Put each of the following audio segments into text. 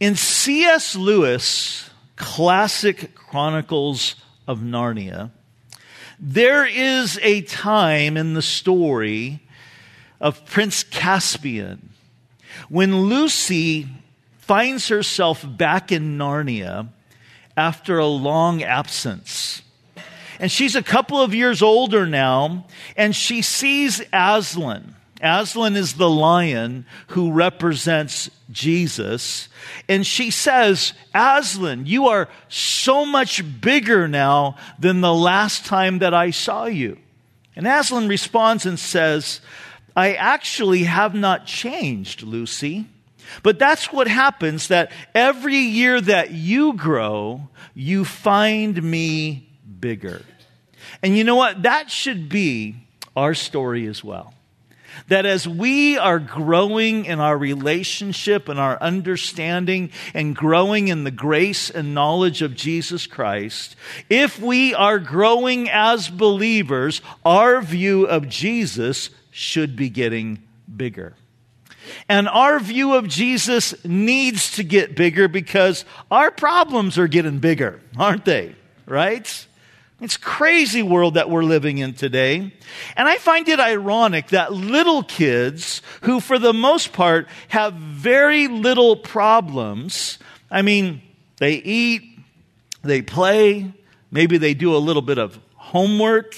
In C.S. Lewis' classic Chronicles of Narnia, there is a time in the story of Prince Caspian when Lucy finds herself back in Narnia after a long absence. And she's a couple of years older now, and she sees Aslan. Aslan is the lion who represents Jesus. And she says, Aslan, you are so much bigger now than the last time that I saw you. And Aslan responds and says, I actually have not changed, Lucy. But that's what happens that every year that you grow, you find me bigger. And you know what? That should be our story as well. That as we are growing in our relationship and our understanding and growing in the grace and knowledge of Jesus Christ, if we are growing as believers, our view of Jesus should be getting bigger. And our view of Jesus needs to get bigger because our problems are getting bigger, aren't they? Right? It's crazy world that we're living in today. And I find it ironic that little kids who for the most part have very little problems, I mean, they eat, they play, maybe they do a little bit of homework,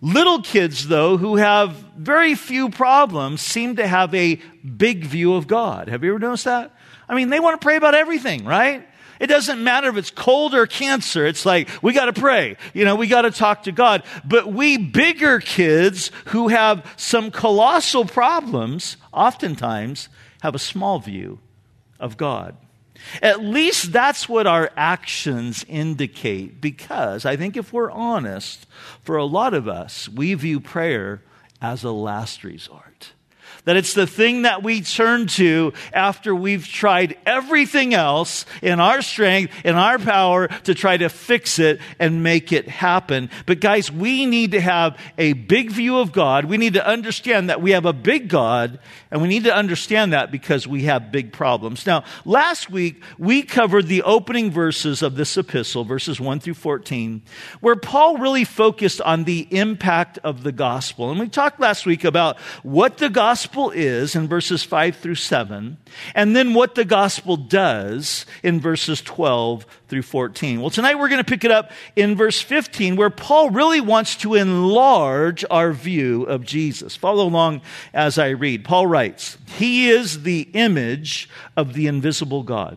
Little kids, though, who have very few problems, seem to have a big view of God. Have you ever noticed that? I mean, they want to pray about everything, right? It doesn't matter if it's cold or cancer. It's like, we got to pray. You know, we got to talk to God. But we bigger kids who have some colossal problems, oftentimes have a small view of God. At least that's what our actions indicate, because I think if we're honest, for a lot of us, we view prayer as a last resort. That it's the thing that we turn to after we've tried everything else in our strength, in our power to try to fix it and make it happen. But guys, we need to have a big view of God. We need to understand that we have a big God and we need to understand that because we have big problems. Now, last week we covered the opening verses of this epistle, verses 1 through 14, where Paul really focused on the impact of the gospel. And we talked last week about what the gospel gospel is in verses 5 through 7, and then what the gospel does in verses 12 through 14. Well, tonight we're going to pick it up in verse 15, where Paul really wants to enlarge our view of Jesus. Follow along as I read. Paul writes, He is the image of the invisible God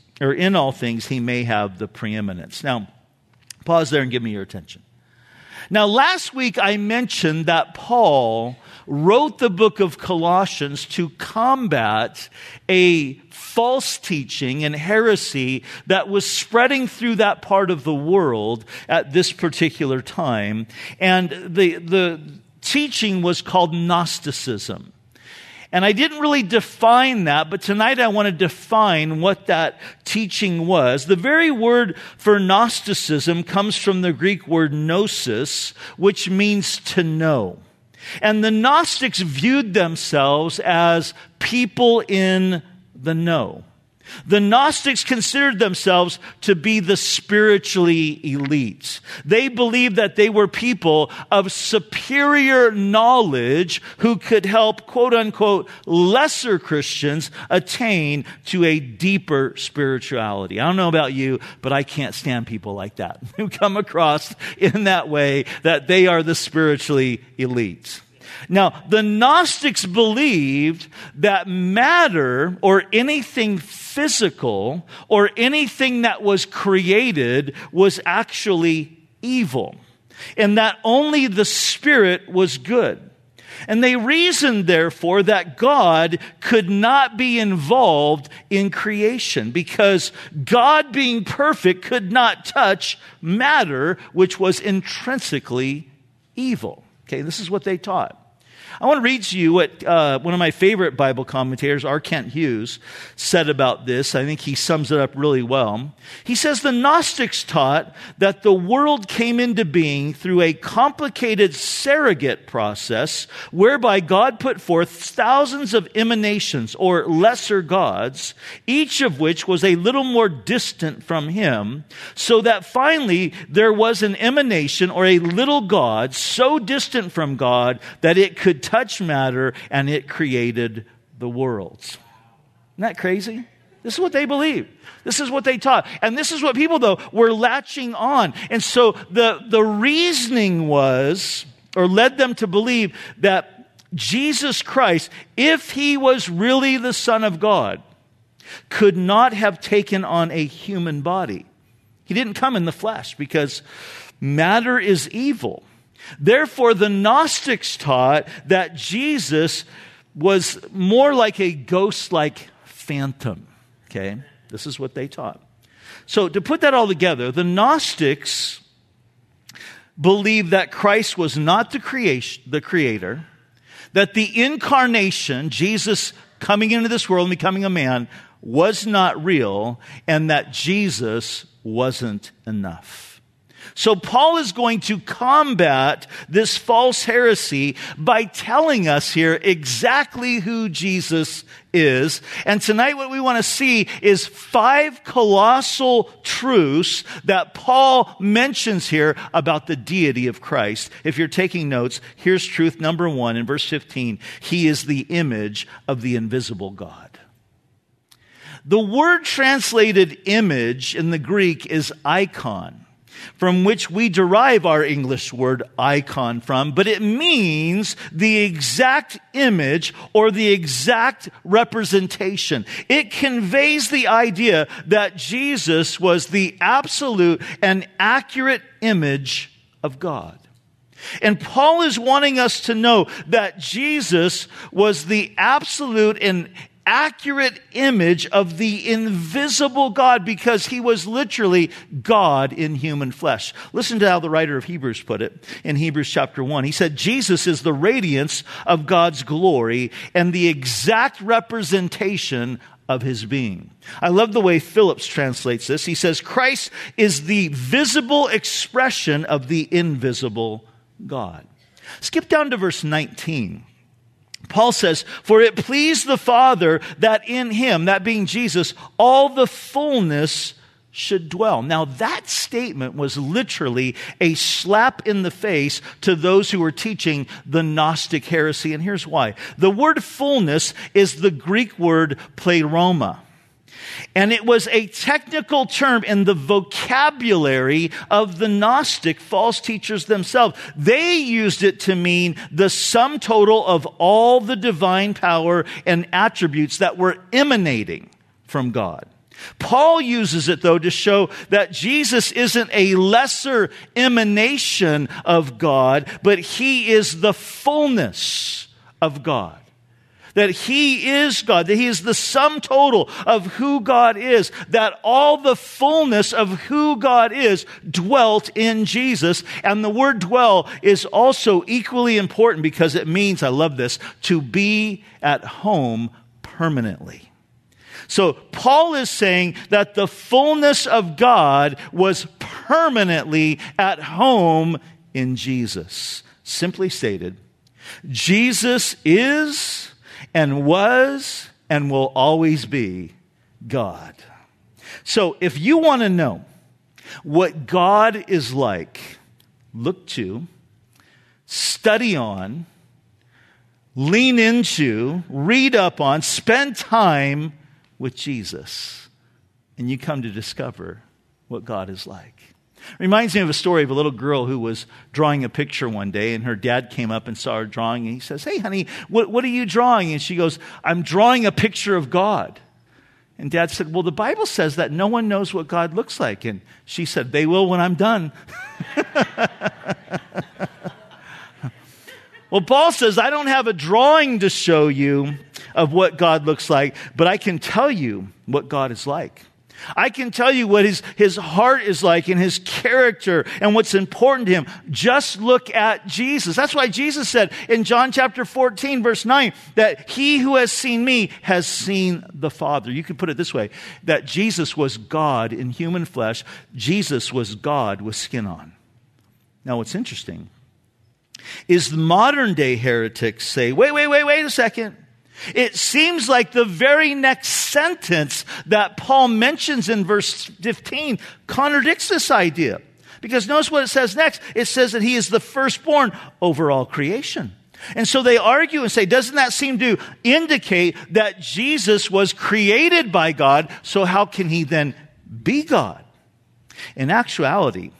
or in all things, he may have the preeminence. Now, pause there and give me your attention. Now, last week I mentioned that Paul wrote the book of Colossians to combat a false teaching and heresy that was spreading through that part of the world at this particular time. And the, the teaching was called Gnosticism. And I didn't really define that, but tonight I want to define what that teaching was. The very word for Gnosticism comes from the Greek word gnosis, which means to know. And the Gnostics viewed themselves as people in the know. The Gnostics considered themselves to be the spiritually elite. They believed that they were people of superior knowledge who could help, quote unquote, lesser Christians attain to a deeper spirituality. I don't know about you, but I can't stand people like that who come across in that way that they are the spiritually elite. Now, the Gnostics believed that matter or anything physical or anything that was created was actually evil and that only the spirit was good. And they reasoned, therefore, that God could not be involved in creation because God, being perfect, could not touch matter which was intrinsically evil. Okay, this is what they taught. I want to read to you what uh, one of my favorite Bible commentators, R. Kent Hughes, said about this. I think he sums it up really well. He says the Gnostics taught that the world came into being through a complicated surrogate process whereby God put forth thousands of emanations or lesser gods, each of which was a little more distant from him, so that finally there was an emanation or a little God so distant from God that it could touch matter and it created the worlds. Isn't that crazy? This is what they believe. This is what they taught. And this is what people, though, were latching on. And so the, the reasoning was, or led them to believe that Jesus Christ, if he was really the Son of God, could not have taken on a human body. He didn't come in the flesh because matter is evil. Therefore, the Gnostics taught that Jesus was more like a ghost like phantom. Okay? This is what they taught. So, to put that all together, the Gnostics believed that Christ was not the, creation, the creator, that the incarnation, Jesus coming into this world and becoming a man, was not real, and that Jesus wasn't enough. So Paul is going to combat this false heresy by telling us here exactly who Jesus is. And tonight what we want to see is five colossal truths that Paul mentions here about the deity of Christ. If you're taking notes, here's truth number one in verse 15. He is the image of the invisible God. The word translated image in the Greek is icon from which we derive our English word icon from, but it means the exact image or the exact representation. It conveys the idea that Jesus was the absolute and accurate image of God. And Paul is wanting us to know that Jesus was the absolute and accurate image of the invisible God because he was literally God in human flesh. Listen to how the writer of Hebrews put it in Hebrews chapter 1. He said, Jesus is the radiance of God's glory and the exact representation of his being. I love the way Phillips translates this. He says, Christ is the visible expression of the invisible God. Skip down to verse 19. Paul says, For it pleased the Father that in him, that being Jesus, all the fullness should dwell. Now, that statement was literally a slap in the face to those who were teaching the Gnostic heresy. And here's why. The word fullness is the Greek word pleroma. And it was a technical term in the vocabulary of the Gnostic false teachers themselves. They used it to mean the sum total of all the divine power and attributes that were emanating from God. Paul uses it though to show that Jesus isn't a lesser emanation of God, but he is the fullness of God that He is God, that He is the sum total of who God is, that all the fullness of who God is dwelt in Jesus. And the word dwell is also equally important because it means, I love this, to be at home permanently. So Paul is saying that the fullness of God was permanently at home in Jesus. Simply stated, Jesus is and was and will always be God. So if you want to know what God is like, look to, study on, lean into, read up on, spend time with Jesus, and you come to discover what God is like. Reminds me of a story of a little girl who was drawing a picture one day, and her dad came up and saw her drawing, and he says, Hey, honey, what, what are you drawing? And she goes, I'm drawing a picture of God. And dad said, Well, the Bible says that no one knows what God looks like. And she said, They will when I'm done. Well, Paul says, I don't have a drawing to show you of what God looks like, but I can tell you what God is like. I can tell you what his, his heart is like and his character and what's important to him. Just look at Jesus. That's why Jesus said in John chapter 14 verse 9 that he who has seen me has seen the Father. You could put it this way, that Jesus was God in human flesh. Jesus was God with skin on. Now what's interesting is the modern day heretics say, wait, wait, wait, wait a second. It seems like the very next sentence that Paul mentions in verse 15 contradicts this idea. Because notice what it says next. It says that he is the firstborn over all creation. And so they argue and say, doesn't that seem to indicate that Jesus was created by God? So how can he then be God? In actuality,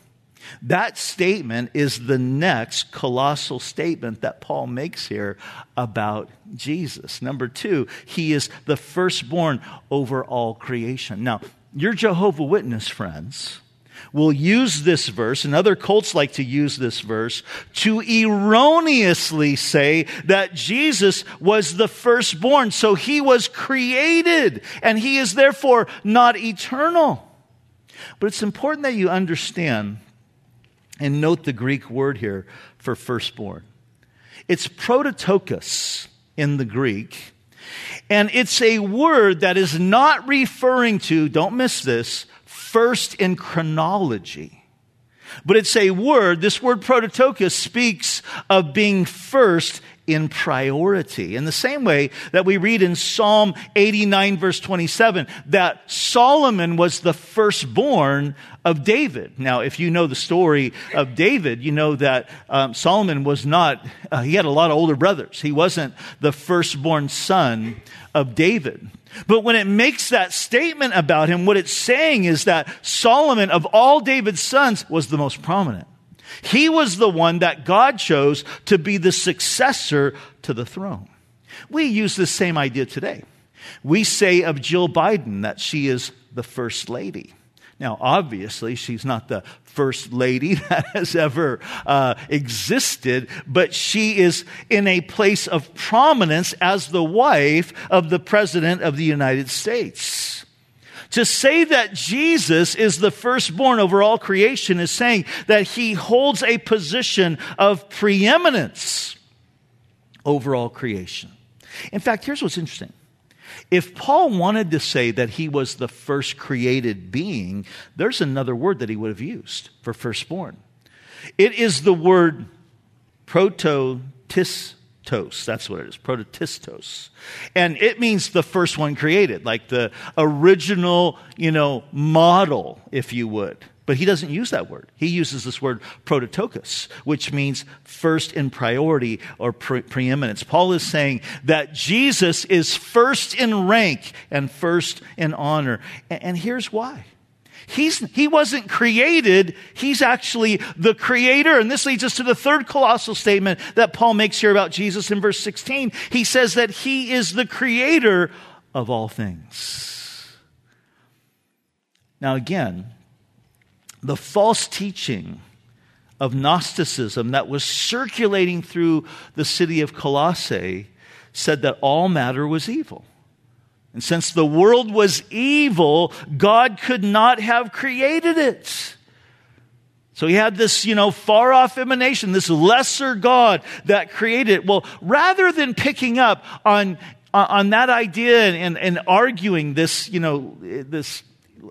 that statement is the next colossal statement that Paul makes here about Jesus. Number two, he is the firstborn over all creation. Now, your Jehovah Witness friends will use this verse, and other cults like to use this verse, to erroneously say that Jesus was the firstborn. So he was created, and he is therefore not eternal. But it's important that you understand and note the Greek word here for firstborn. It's prototokos in the Greek. And it's a word that is not referring to, don't miss this, first in chronology. But it's a word, this word prototokos speaks of being first in priority. In the same way that we read in Psalm 89 verse 27 that Solomon was the firstborn of David. Now, if you know the story of David, you know that um, Solomon was not, uh, he had a lot of older brothers. He wasn't the firstborn son of David. But when it makes that statement about him, what it's saying is that Solomon, of all David's sons, was the most prominent. He was the one that God chose to be the successor to the throne. We use the same idea today. We say of Jill Biden that she is the first lady. Now, obviously, she's not the first lady that has ever uh, existed, but she is in a place of prominence as the wife of the President of the United States. To say that Jesus is the firstborn over all creation is saying that he holds a position of preeminence over all creation. In fact, here's what's interesting. If Paul wanted to say that he was the first created being, there's another word that he would have used for firstborn. It is the word prototis Tos. That's what it is. Prototistos. And it means the first one created, like the original, you know, model, if you would. But he doesn't use that word. He uses this word prototokos, which means first in priority or pre- preeminence. Paul is saying that Jesus is first in rank and first in honor. and here's why. He's, he wasn't created. He's actually the creator. And this leads us to the third colossal statement that Paul makes here about Jesus in verse 16. He says that he is the creator of all things. Now, again, the false teaching of Gnosticism that was circulating through the city of Colossae said that all matter was evil. And since the world was evil, God could not have created it. So he had this, you know, far off emanation, this lesser God that created it. Well, rather than picking up on, on that idea and, and, arguing this, you know, this,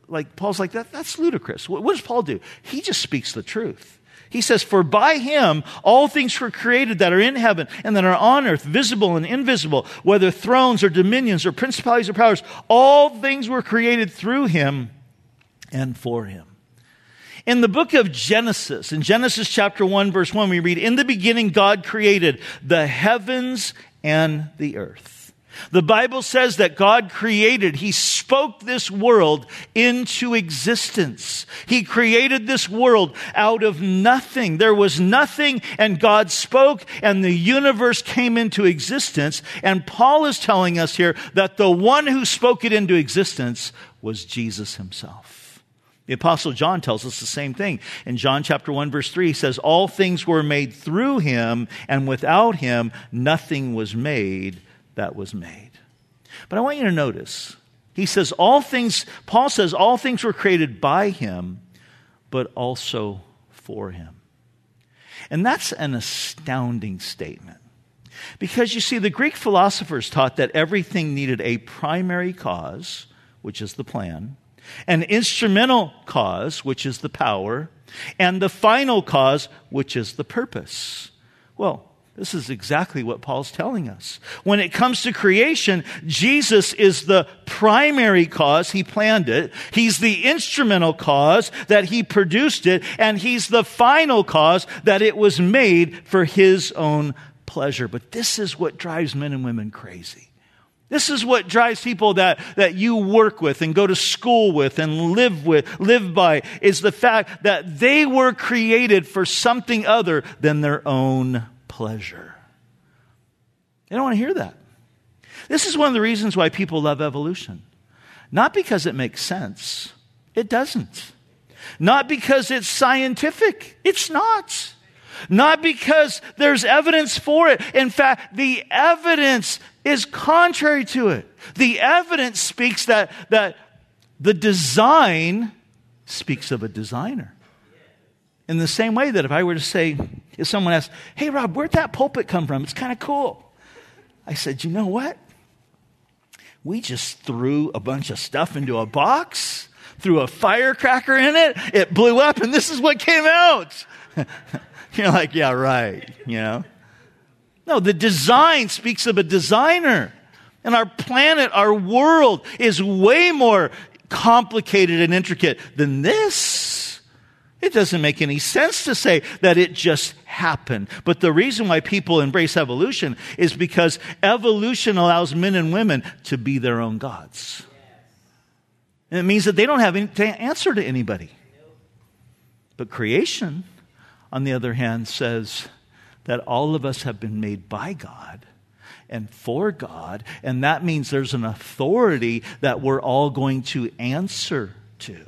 like, Paul's like, that, that's ludicrous. What, what does Paul do? He just speaks the truth. He says, For by him all things were created that are in heaven and that are on earth, visible and invisible, whether thrones or dominions or principalities or powers, all things were created through him and for him. In the book of Genesis, in Genesis chapter 1, verse 1, we read, In the beginning, God created the heavens and the earth. The Bible says that God created, He spoke this world into existence. He created this world out of nothing. There was nothing, and God spoke, and the universe came into existence. And Paul is telling us here that the one who spoke it into existence was Jesus Himself. The apostle John tells us the same thing. In John chapter 1 verse 3 he says all things were made through him and without him nothing was made that was made. But I want you to notice he says all things Paul says all things were created by him but also for him. And that's an astounding statement. Because you see, the Greek philosophers taught that everything needed a primary cause, which is the plan, an instrumental cause, which is the power, and the final cause, which is the purpose. Well, this is exactly what Paul's telling us. When it comes to creation, Jesus is the primary cause. He planned it. He's the instrumental cause that he produced it. And he's the final cause that it was made for his own pleasure. But this is what drives men and women crazy. This is what drives people that, that you work with and go to school with and live with, live by, is the fact that they were created for something other than their own pleasure. They don't want to hear that. This is one of the reasons why people love evolution. Not because it makes sense. It doesn't. Not because it's scientific. It's not. Not because there's evidence for it. In fact, the evidence is contrary to it. The evidence speaks that, that the design speaks of a designer. In the same way that if I were to say, if someone asked, Hey, Rob, where'd that pulpit come from? It's kind of cool. I said, You know what? We just threw a bunch of stuff into a box, threw a firecracker in it, it blew up, and this is what came out. You're like, Yeah, right, you know? No, the design speaks of a designer. And our planet, our world is way more complicated and intricate than this. It doesn't make any sense to say that it just happened. But the reason why people embrace evolution is because evolution allows men and women to be their own gods. And it means that they don't have any answer to anybody. But creation, on the other hand, says, that all of us have been made by God and for God, and that means there's an authority that we're all going to answer to.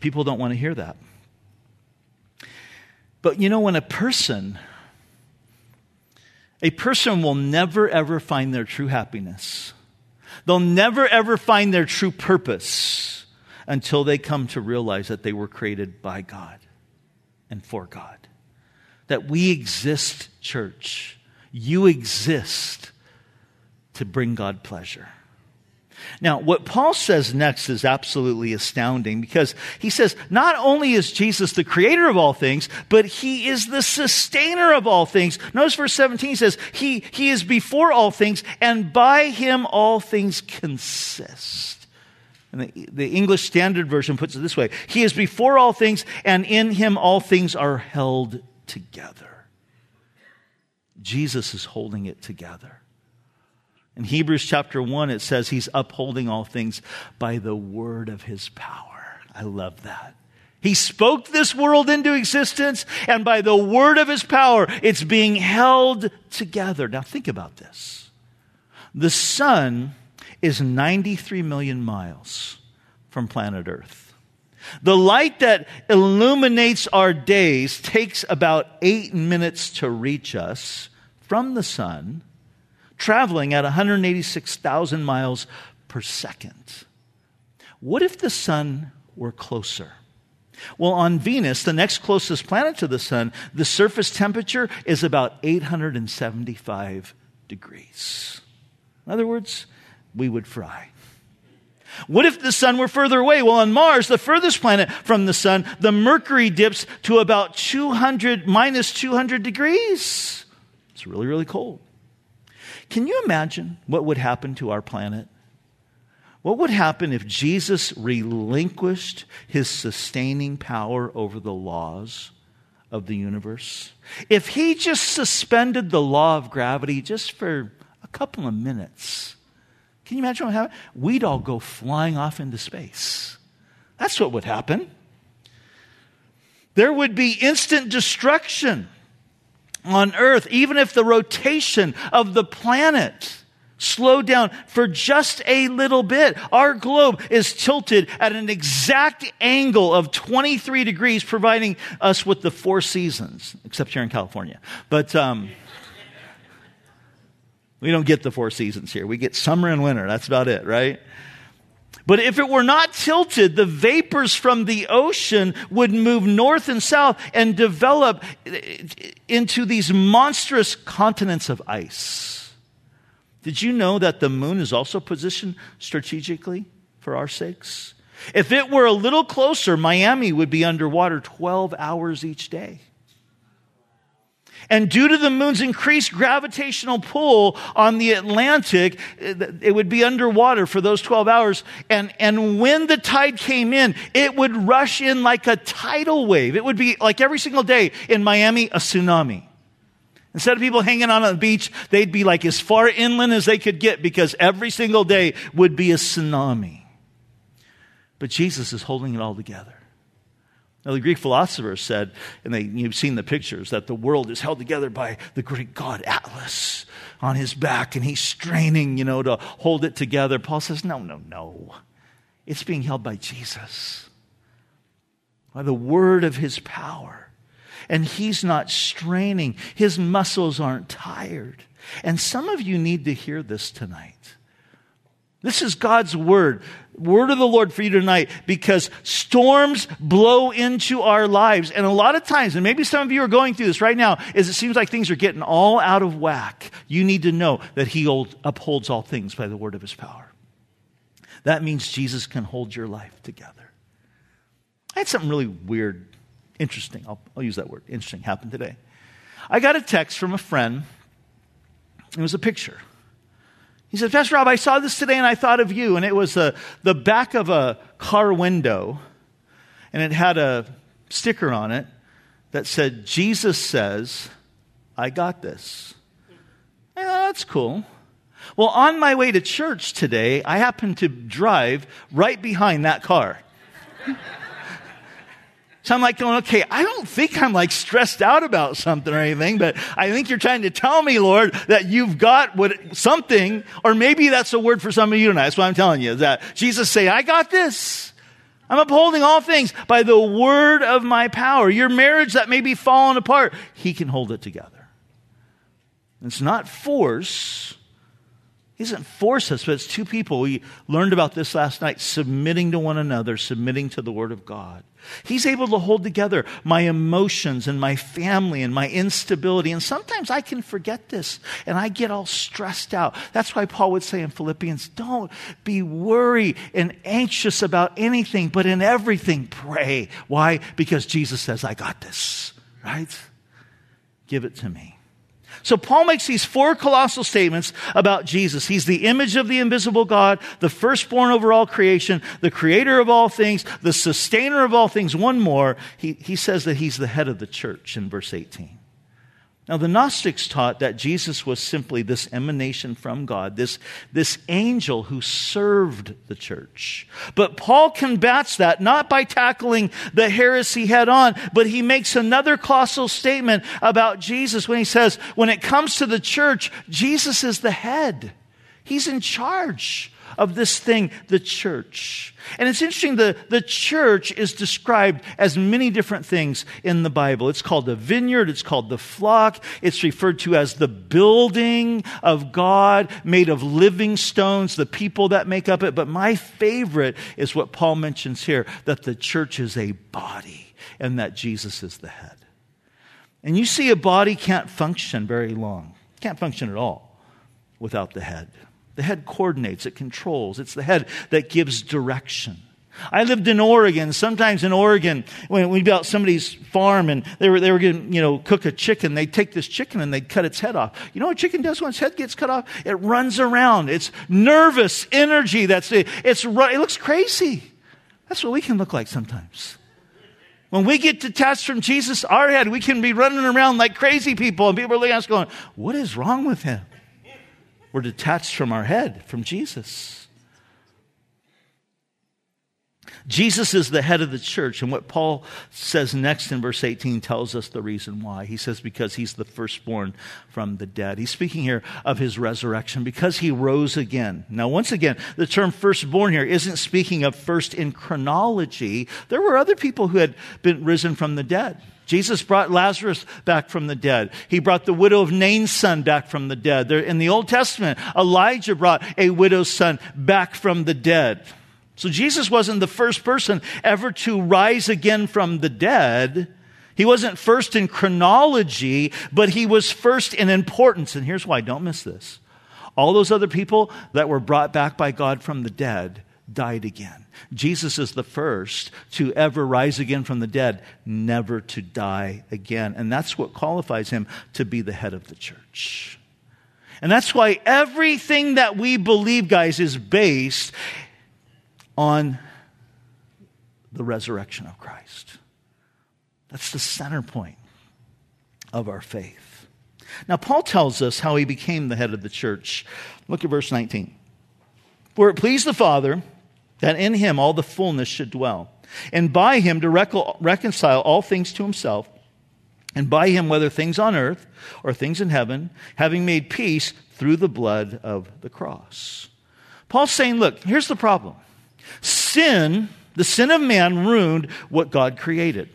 People don't want to hear that. But you know, when a person, a person will never ever find their true happiness, they'll never ever find their true purpose until they come to realize that they were created by God and for God that we exist, church. You exist to bring God pleasure. Now, what Paul says next is absolutely astounding because he says not only is Jesus the creator of all things, but he is the sustainer of all things. Notice verse 17 says, he, he is before all things, and by him all things consist. And the, the English Standard Version puts it this way He is before all things, and in him all things are held together. Jesus is holding it together. In Hebrews chapter 1, it says he's upholding all things by the word of his power. I love that. He spoke this world into existence, and by the word of his power, it's being held together. Now, think about this. The sun is 93 million miles from planet Earth. The light that illuminates our days takes about eight minutes to reach us from the sun, traveling at 186,000 miles per second. What if the sun were closer? Well, on Venus, the next closest planet to the sun, the surface temperature is about 875 degrees. In other words, we would fry. What if the sun were further away? Well, on Mars, the furthest planet from the sun, the mercury dips to about 200, minus 200 degrees. It's really, really cold. Can you imagine what would happen to our planet? What would happen if Jesus relinquished his sustaining power over the laws of the universe? If he just suspended the law of gravity just for a couple of minutes, can you imagine what would happen? We'd all go flying off into space. That's what would happen. There would be instant destruction on Earth, even if the rotation of the planet slowed down for just a little bit. Our globe is tilted at an exact angle of 23 degrees, providing us with the four seasons, except here in California. But, um, we don't get the four seasons here. We get summer and winter. That's about it, right? But if it were not tilted, the vapors from the ocean would move north and south and develop eh, into these monstrous continents of ice. Did you know that the moon is also positioned strategically for our sakes? If it were a little closer, Miami would be underwater 12 hours each day. And due to the moon's increased gravitational pull on the Atlantic, it would be underwater for those 12 hours. And, and when the tide came in, it would rush in like a tidal wave. It would be like every single day in Miami, a tsunami. Instead of people hanging out on the beach, they'd be like as far inland as they could get because every single day would be a tsunami. But Jesus is holding it all together. Now, the Greek philosophers said, and they, you've seen the pictures, that the world is held together by the Greek god Atlas on his back, and he's straining, you know, to hold it together. Paul says, no, no, no. It's being held by Jesus, by the word of his power. And he's not straining, his muscles aren't tired. And some of you need to hear this tonight. This is God's word, word of the Lord for you tonight, because storms blow into our lives. And a lot of times, and maybe some of you are going through this right now, is it seems like things are getting all out of whack. You need to know that He upholds all things by the word of His power. That means Jesus can hold your life together. I had something really weird, interesting, I'll, I'll use that word, interesting, happen today. I got a text from a friend. It was a picture. He said, Pastor Rob, I saw this today and I thought of you. And it was the, the back of a car window, and it had a sticker on it that said, Jesus says, I got this. Yeah, that's cool. Well, on my way to church today, I happened to drive right behind that car. So I'm like going, okay, I don't think I'm like stressed out about something or anything, but I think you're trying to tell me, Lord, that you've got what something, or maybe that's a word for some of you tonight. That's what I'm telling you, is that Jesus say, I got this. I'm upholding all things by the word of my power. Your marriage that may be falling apart, he can hold it together. It's not force. He doesn't force us, but it's two people. We learned about this last night, submitting to one another, submitting to the Word of God. He's able to hold together my emotions and my family and my instability. And sometimes I can forget this and I get all stressed out. That's why Paul would say in Philippians, don't be worried and anxious about anything, but in everything pray. Why? Because Jesus says, I got this, right? Give it to me. So Paul makes these four colossal statements about Jesus. He's the image of the invisible God, the firstborn over all creation, the creator of all things, the sustainer of all things. One more, he, he says that he's the head of the church in verse 18. Now, the Gnostics taught that Jesus was simply this emanation from God, this, this angel who served the church. But Paul combats that not by tackling the heresy head on, but he makes another colossal statement about Jesus when he says, when it comes to the church, Jesus is the head. He's in charge of this thing, the church. And it's interesting, the, the church is described as many different things in the Bible. It's called the vineyard, it's called the flock, it's referred to as the building of God made of living stones, the people that make up it. But my favorite is what Paul mentions here that the church is a body and that Jesus is the head. And you see, a body can't function very long, can't function at all without the head. The head coordinates, it controls. It's the head that gives direction. I lived in Oregon. Sometimes in Oregon, when we'd be out somebody's farm and they were, they were going to, you know, cook a chicken, they'd take this chicken and they'd cut its head off. You know what a chicken does when its head gets cut off? It runs around. It's nervous energy. That's, it. it's, it looks crazy. That's what we can look like sometimes. When we get detached from Jesus, our head, we can be running around like crazy people and people are looking at us going, what is wrong with him? We're detached from our head, from Jesus. Jesus is the head of the church, and what Paul says next in verse 18 tells us the reason why. He says, because he's the firstborn from the dead. He's speaking here of his resurrection, because he rose again. Now, once again, the term firstborn here isn't speaking of first in chronology. There were other people who had been risen from the dead. Jesus brought Lazarus back from the dead. He brought the widow of Nain's son back from the dead. There, in the Old Testament, Elijah brought a widow's son back from the dead. So Jesus wasn't the first person ever to rise again from the dead. He wasn't first in chronology, but he was first in importance. And here's why don't miss this. All those other people that were brought back by God from the dead died again. Jesus is the first to ever rise again from the dead, never to die again. And that's what qualifies him to be the head of the church. And that's why everything that we believe, guys, is based on the resurrection of Christ. That's the center point of our faith. Now, Paul tells us how he became the head of the church. Look at verse 19. For it pleased the Father that in him all the fullness should dwell, and by him to reconcile all things to himself, and by him, whether things on earth or things in heaven, having made peace through the blood of the cross. Paul's saying, look, here's the problem. Sin, the sin of man, ruined what God created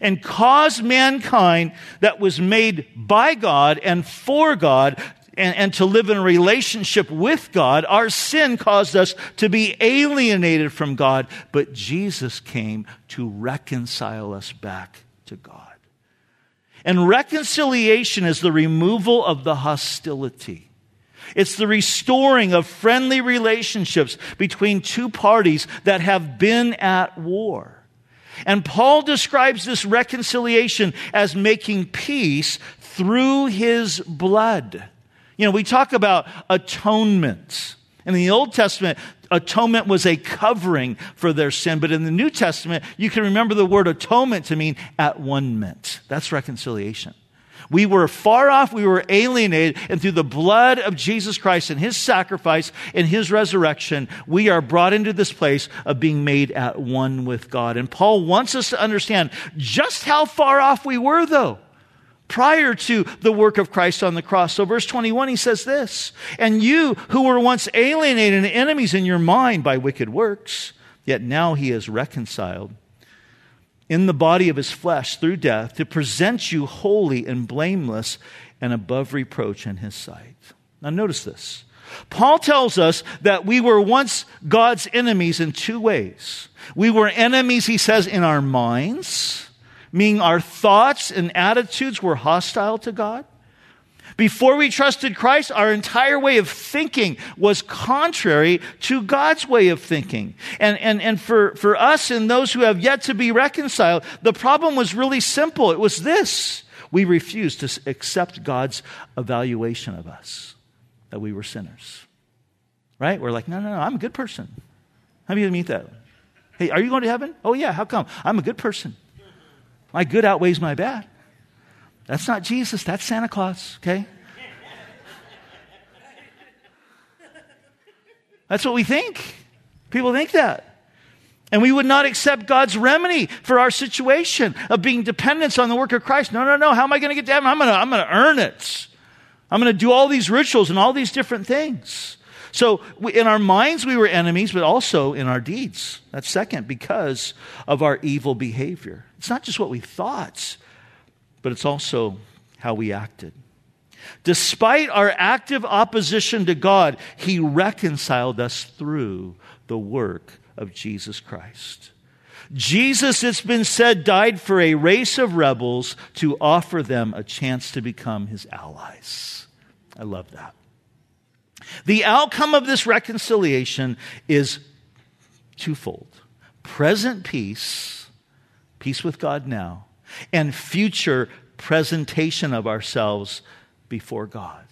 and caused mankind that was made by God and for God and, and, to live in a relationship with God. Our sin caused us to be alienated from God, but Jesus came to reconcile us back to God. And reconciliation is the removal of the hostility. It's the restoring of friendly relationships between two parties that have been at war. And Paul describes this reconciliation as making peace through his blood. You know, we talk about atonement. In the Old Testament, atonement was a covering for their sin, but in the New Testament, you can remember the word atonement to mean at one meant. That's reconciliation. We were far off, we were alienated, and through the blood of Jesus Christ and his sacrifice and his resurrection, we are brought into this place of being made at one with God. And Paul wants us to understand just how far off we were, though prior to the work of Christ on the cross. So, verse 21, he says this And you who were once alienated and enemies in your mind by wicked works, yet now he is reconciled in the body of his flesh through death to present you holy and blameless and above reproach in his sight. Now, notice this. Paul tells us that we were once God's enemies in two ways. We were enemies, he says, in our minds, meaning our thoughts and attitudes were hostile to God. Before we trusted Christ, our entire way of thinking was contrary to God's way of thinking. And, and, and for, for us and those who have yet to be reconciled, the problem was really simple. It was this. We refused to accept God's evaluation of us, that we were sinners. Right? We're like, no, no, no, I'm a good person. How do you meet that? Hey, are you going to heaven? Oh, yeah, how come? I'm a good person. My good outweighs my bad. That's not Jesus, that's Santa Claus, okay? That's what we think. People think that. And we would not accept God's remedy for our situation of being dependent on the work of Christ. No, no, no. How am I going to get to heaven? I'm going to, I'm going to earn it. I'm going to do all these rituals and all these different things. So we, in our minds, we were enemies, but also in our deeds. That's second, because of our evil behavior. It's not just what we thought, but it's also how we acted. Despite our active opposition to God, He reconciled us through the work of Jesus Christ. Jesus, it's been said, died for a race of rebels to offer them a chance to become His allies. I love that. The outcome of this reconciliation is twofold present peace, peace with God now, and future presentation of ourselves before God.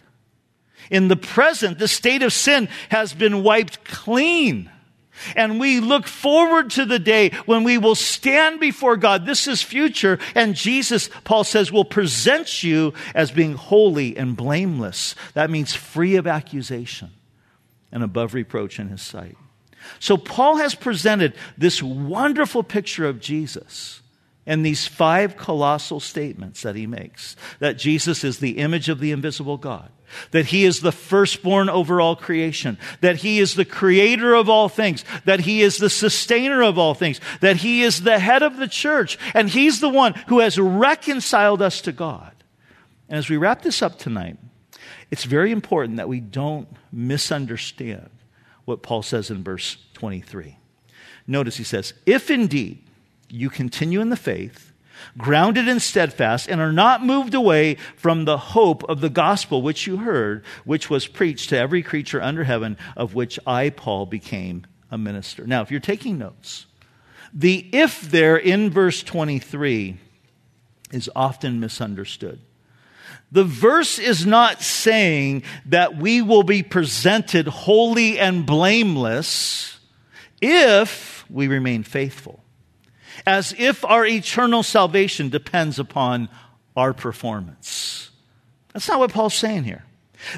In the present, the state of sin has been wiped clean. And we look forward to the day when we will stand before God. This is future. And Jesus, Paul says, will present you as being holy and blameless. That means free of accusation and above reproach in his sight. So Paul has presented this wonderful picture of Jesus and these five colossal statements that he makes that Jesus is the image of the invisible God, that he is the firstborn over all creation, that he is the creator of all things, that he is the sustainer of all things, that he is the head of the church, and he's the one who has reconciled us to God. And as we wrap this up tonight, it's very important that we don't misunderstand what Paul says in verse 23. Notice he says, If indeed you continue in the faith, grounded and steadfast, and are not moved away from the hope of the gospel which you heard, which was preached to every creature under heaven, of which I, Paul, became a minister. Now, if you're taking notes, the if there in verse 23 is often misunderstood. The verse is not saying that we will be presented holy and blameless if we remain faithful as if our eternal salvation depends upon our performance. That's not what Paul's saying here.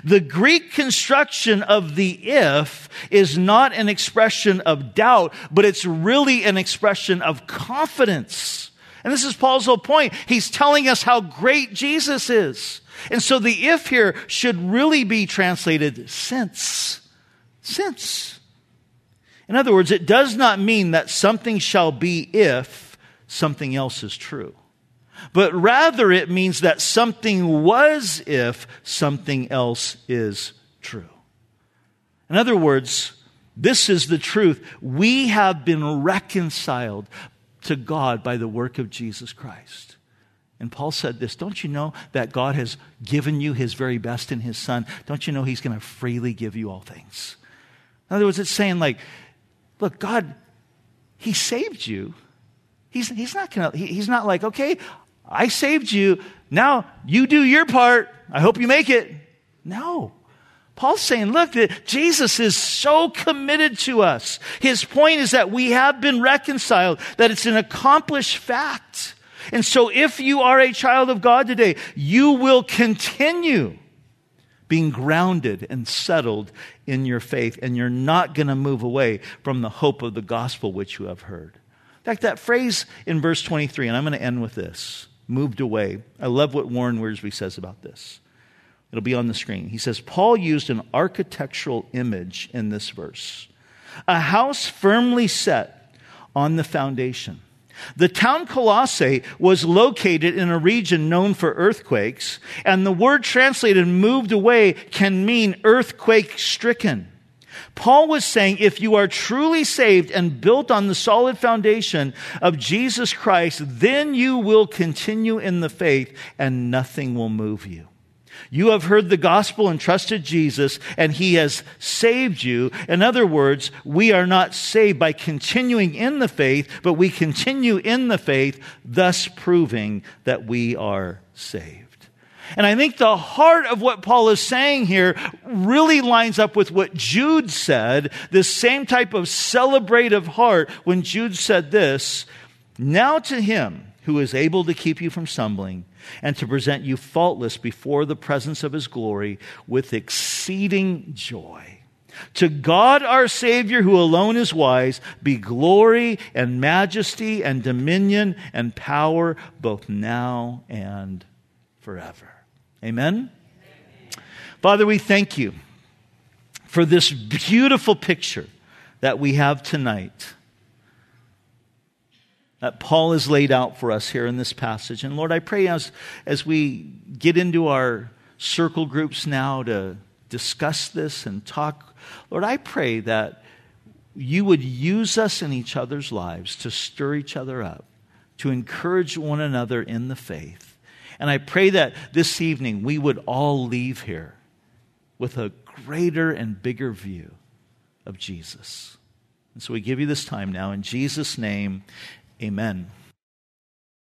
The Greek construction of the if is not an expression of doubt, but it's really an expression of confidence. And this is Paul's whole point. He's telling us how great Jesus is. And so the if here should really be translated since. Since. In other words, it does not mean that something shall be if something else is true. But rather, it means that something was if something else is true. In other words, this is the truth. We have been reconciled to God by the work of Jesus Christ. And Paul said this Don't you know that God has given you his very best in his Son? Don't you know he's going to freely give you all things? In other words, it's saying, like, Look, God, He saved you. He's, he's not gonna, he, he's not like, okay, I saved you. Now you do your part. I hope you make it. No. Paul's saying, look, Jesus is so committed to us. His point is that we have been reconciled, that it's an accomplished fact. And so if you are a child of God today, you will continue being grounded and settled in your faith, and you're not going to move away from the hope of the gospel which you have heard. In fact, that phrase in verse 23, and I'm going to end with this moved away. I love what Warren Wiersbe says about this. It'll be on the screen. He says, Paul used an architectural image in this verse a house firmly set on the foundation. The town Colossae was located in a region known for earthquakes, and the word translated moved away can mean earthquake stricken. Paul was saying if you are truly saved and built on the solid foundation of Jesus Christ, then you will continue in the faith and nothing will move you. You have heard the gospel and trusted Jesus, and he has saved you. In other words, we are not saved by continuing in the faith, but we continue in the faith, thus proving that we are saved. And I think the heart of what Paul is saying here really lines up with what Jude said, this same type of celebrative heart when Jude said this, now to him who is able to keep you from stumbling and to present you faultless before the presence of his glory with exceeding joy. To God our Savior, who alone is wise, be glory and majesty and dominion and power both now and forever. Amen? Amen. Father, we thank you for this beautiful picture that we have tonight that Paul has laid out for us here in this passage. And Lord, I pray as, as we get into our circle groups now to discuss this and talk, Lord, I pray that you would use us in each other's lives to stir each other up, to encourage one another in the faith. And I pray that this evening we would all leave here with a greater and bigger view of Jesus. And so we give you this time now in Jesus' name. Amen.